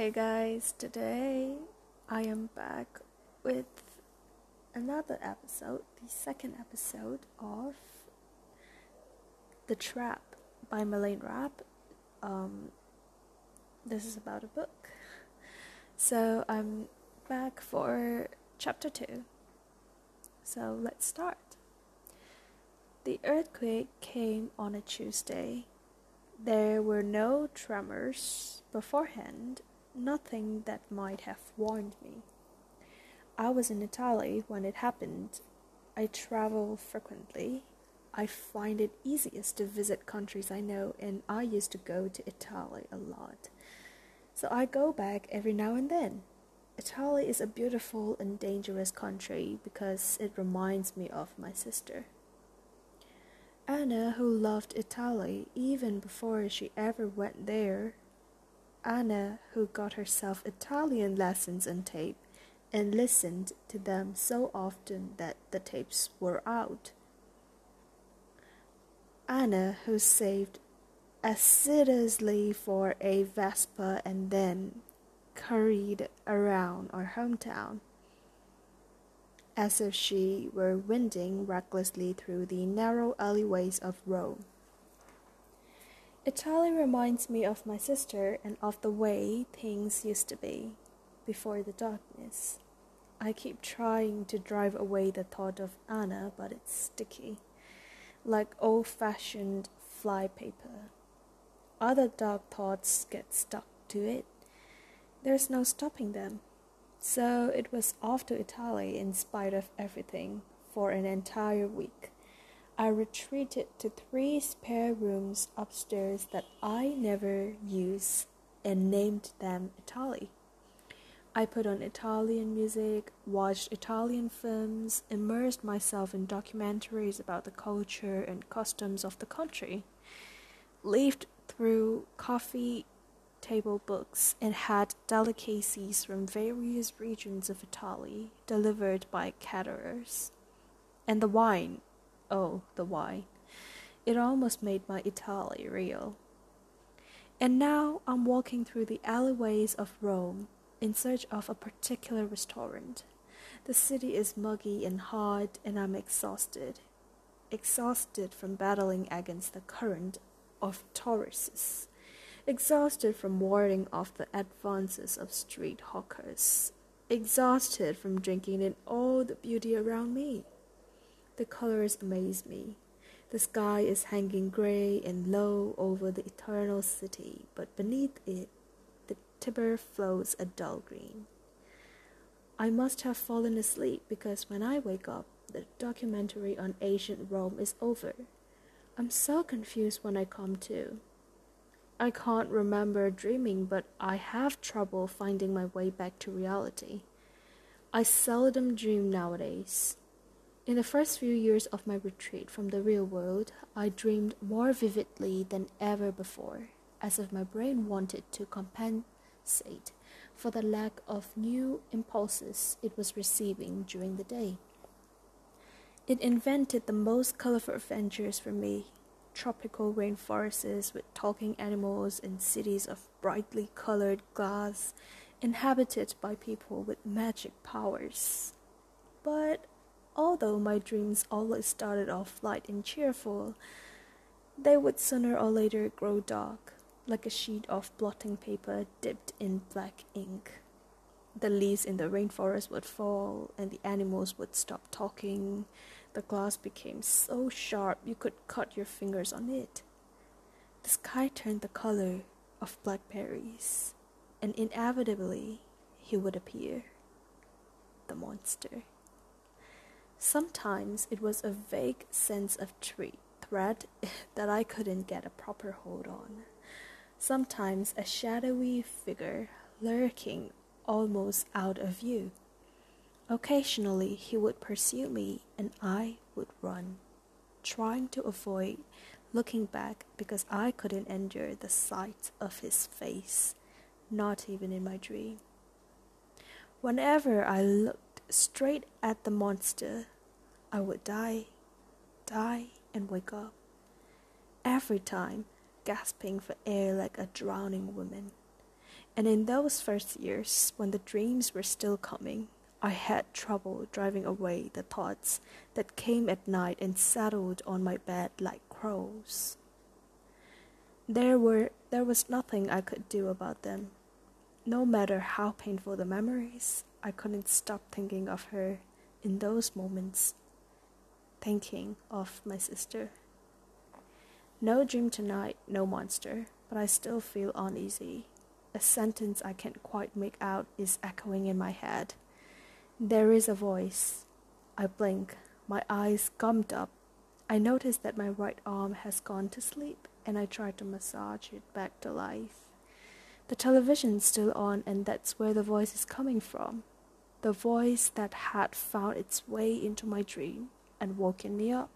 Hey guys, today I am back with another episode, the second episode of The Trap by Melanie Raabe. Um, this is about a book. So I'm back for chapter 2. So let's start. The earthquake came on a Tuesday. There were no tremors beforehand, nothing that might have warned me. I was in Italy when it happened. I travel frequently. I find it easiest to visit countries I know, and I used to go to Italy a lot. So I go back every now and then. Italy is a beautiful and dangerous country because it reminds me of my sister. Anna, who loved Italy even before she ever went there. Anna, who got herself Italian lessons on tape and listened to them so often that the tapes were out. Anna, who saved assiduously for a Vespa and then curried around our hometown as if she were winding recklessly through the narrow alleyways of Rome. Italy reminds me of my sister and of the way things used to be before the darkness. I keep trying to drive away the thought of Anna, but it's sticky, like old fashioned flypaper. Other dark thoughts get stuck to it. There's no stopping them. So it was off to Italy in spite of everything for an entire week. I retreated to three spare rooms upstairs that I never use and named them Italy. I put on Italian music, watched Italian films, immersed myself in documentaries about the culture and customs of the country, lived through coffee table books and had delicacies from various regions of Italy delivered by caterers. And the wine, oh, the wine. It almost made my Italy real. And now I'm walking through the alleyways of Rome in search of a particular restaurant. The city is muggy and hot, and I'm exhausted. Exhausted from battling against the current of tourists exhausted from warding off the advances of street hawkers, exhausted from drinking in all the beauty around me. The colors amaze me. The sky is hanging gray and low over the eternal city, but beneath it, the Tiber flows a dull green. I must have fallen asleep because when I wake up, the documentary on ancient Rome is over. I'm so confused when I come to. I can't remember dreaming, but I have trouble finding my way back to reality. I seldom dream nowadays. In the first few years of my retreat from the real world, I dreamed more vividly than ever before, as if my brain wanted to compensate for the lack of new impulses it was receiving during the day. It invented the most colorful adventures for me tropical rainforests with talking animals and cities of brightly colored glass inhabited by people with magic powers. But although my dreams always started off light and cheerful, they would sooner or later grow dark, like a sheet of blotting paper dipped in black ink. The leaves in the rainforest would fall, and the animals would stop talking, the glass became so sharp you could cut your fingers on it. The sky turned the color of blackberries, and inevitably he would appear the monster. Sometimes it was a vague sense of treat, threat that I couldn't get a proper hold on. Sometimes a shadowy figure lurking almost out of view. Occasionally he would pursue me and I would run, trying to avoid looking back because I couldn't endure the sight of his face, not even in my dream. Whenever I looked straight at the monster, I would die, die, and wake up. Every time, gasping for air like a drowning woman. And in those first years, when the dreams were still coming, I had trouble driving away the thoughts that came at night and settled on my bed like crows. There were there was nothing I could do about them. No matter how painful the memories, I couldn't stop thinking of her in those moments, thinking of my sister. No dream tonight, no monster, but I still feel uneasy. A sentence I can't quite make out is echoing in my head. There is a voice. I blink, my eyes gummed up. I notice that my right arm has gone to sleep and I try to massage it back to life. The television's still on, and that's where the voice is coming from. The voice that had found its way into my dream and woken me up.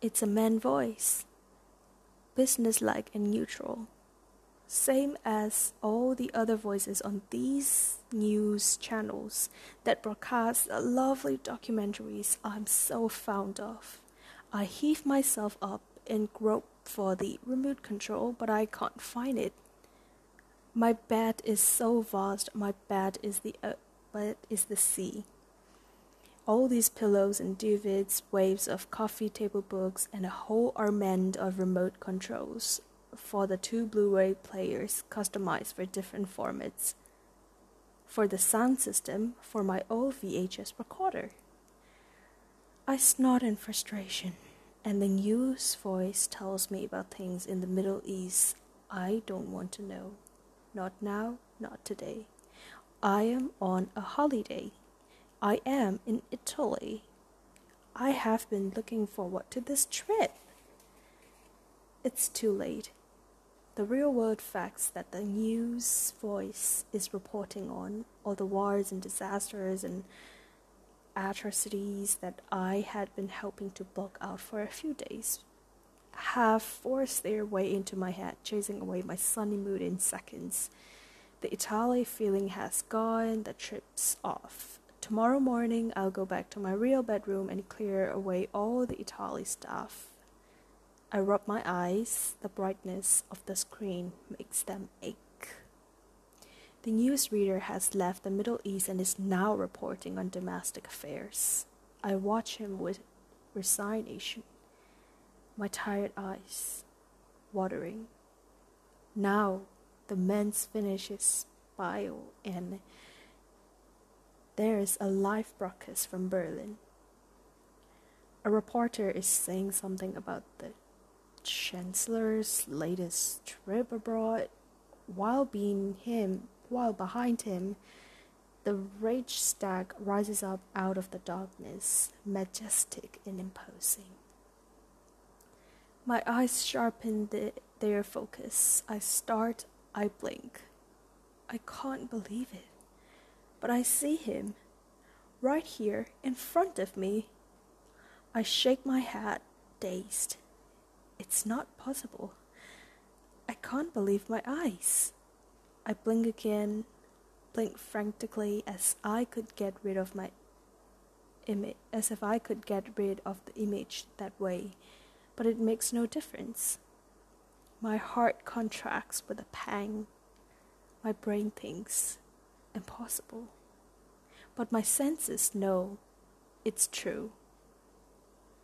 It's a man voice, businesslike and neutral, same as all the other voices on these news channels that broadcast the lovely documentaries I'm so fond of. I heave myself up and grope for the remote control, but I can't find it. My bed is so vast. My bed is the uh, bed is the sea. All these pillows and duvets, waves of coffee table books, and a whole armament of remote controls for the two Blu-ray players customized for different formats. For the sound system for my old VHS recorder. I snort in frustration, and the news voice tells me about things in the Middle East I don't want to know. Not now, not today. I am on a holiday. I am in Italy. I have been looking forward to this trip. It's too late. The real world facts that the news voice is reporting on, all the wars and disasters and atrocities that I had been helping to block out for a few days have forced their way into my head, chasing away my sunny mood in seconds. The Italy feeling has gone, the trip's off. Tomorrow morning, I'll go back to my real bedroom and clear away all the Italy stuff. I rub my eyes, the brightness of the screen makes them ache. The newsreader has left the Middle East and is now reporting on domestic affairs. I watch him with resignation, my tired eyes watering. Now the man's finish his bio and there is a live broadcast from Berlin. A reporter is saying something about the chancellor's latest trip abroad while being him while behind him the Reichstag rises up out of the darkness, majestic and imposing. My eyes sharpen the, their focus. I start, I blink. I can't believe it. But I see him, right here in front of me. I shake my head, dazed. It's not possible. I can't believe my eyes. I blink again, blink frantically as I could get rid of my image, as if I could get rid of the image that way, but it makes no difference. My heart contracts with a pang. My brain thinks, impossible. But my senses know it's true.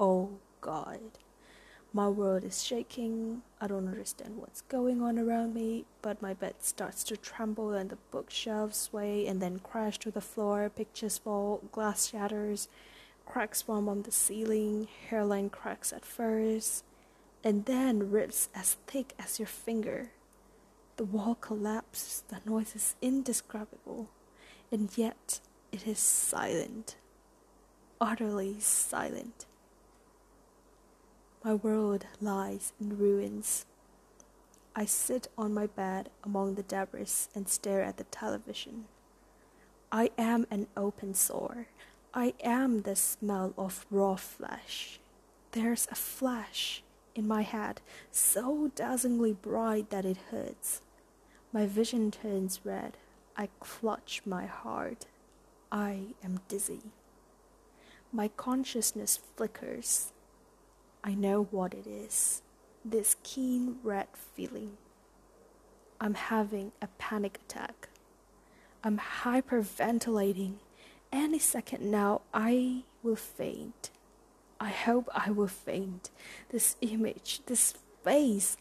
Oh God. My world is shaking. I don't understand what's going on around me, but my bed starts to tremble and the bookshelves sway and then crash to the floor. Pictures fall, glass shatters, cracks form on the ceiling, hairline cracks at first, and then rips as thick as your finger. The wall collapses, the noise is indescribable, and yet it is silent, utterly silent. My world lies in ruins. I sit on my bed among the debris and stare at the television. I am an open sore. I am the smell of raw flesh. There's a flash in my head so dazzlingly bright that it hurts. My vision turns red. I clutch my heart. I am dizzy. My consciousness flickers. I know what it is this keen red feeling. I'm having a panic attack. I'm hyperventilating. Any second now, I will faint. I hope I will faint. This image, this face,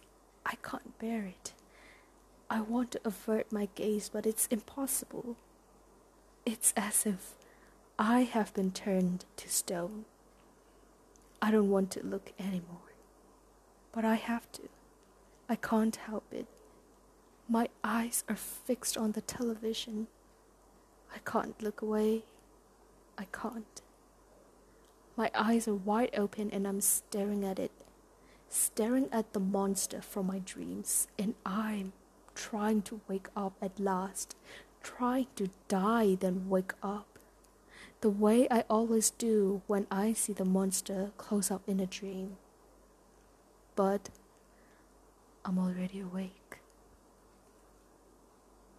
I can't bear it. I want to avert my gaze, but it's impossible. It's as if I have been turned to stone. I don't want to look anymore, but I have to. I can't help it. My eyes are fixed on the television. I can't look away. I can't. My eyes are wide open and I'm staring at it, staring at the monster from my dreams, and I'm trying to wake up at last, trying to die, then wake up. The way I always do when I see the monster close up in a dream. But I'm already awake.